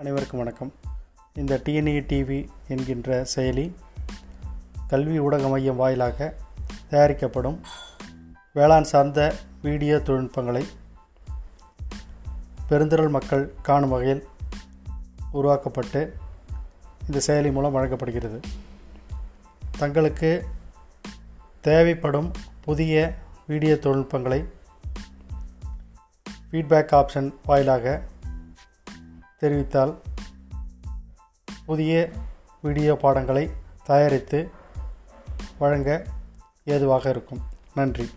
அனைவருக்கும் வணக்கம். இந்த டிஎன்இ டிவி என்கின்ற செயலி கல்வி ஊடக மையம் வாயிலாக தயாரிக்கப்படும் வேளாண் சார்ந்த வீடியோ தொழில்நுட்பங்களை பெருந்திரள் மக்கள் காணும் வகையில் உருவாக்கப்பட்டு இந்த செயலி மூலம் வழங்கப்படுகிறது. தங்களுக்கு தேவைப்படும் புதிய வீடியோ தொழில்நுட்பங்களை ஃபீட்பேக் ஆப்ஷன் வாயிலாக தெரிவித்தால் புதிய வீடியோ பாடங்களை தயாரித்து வழங்க ஏதுவாக இருக்கும். நன்றி.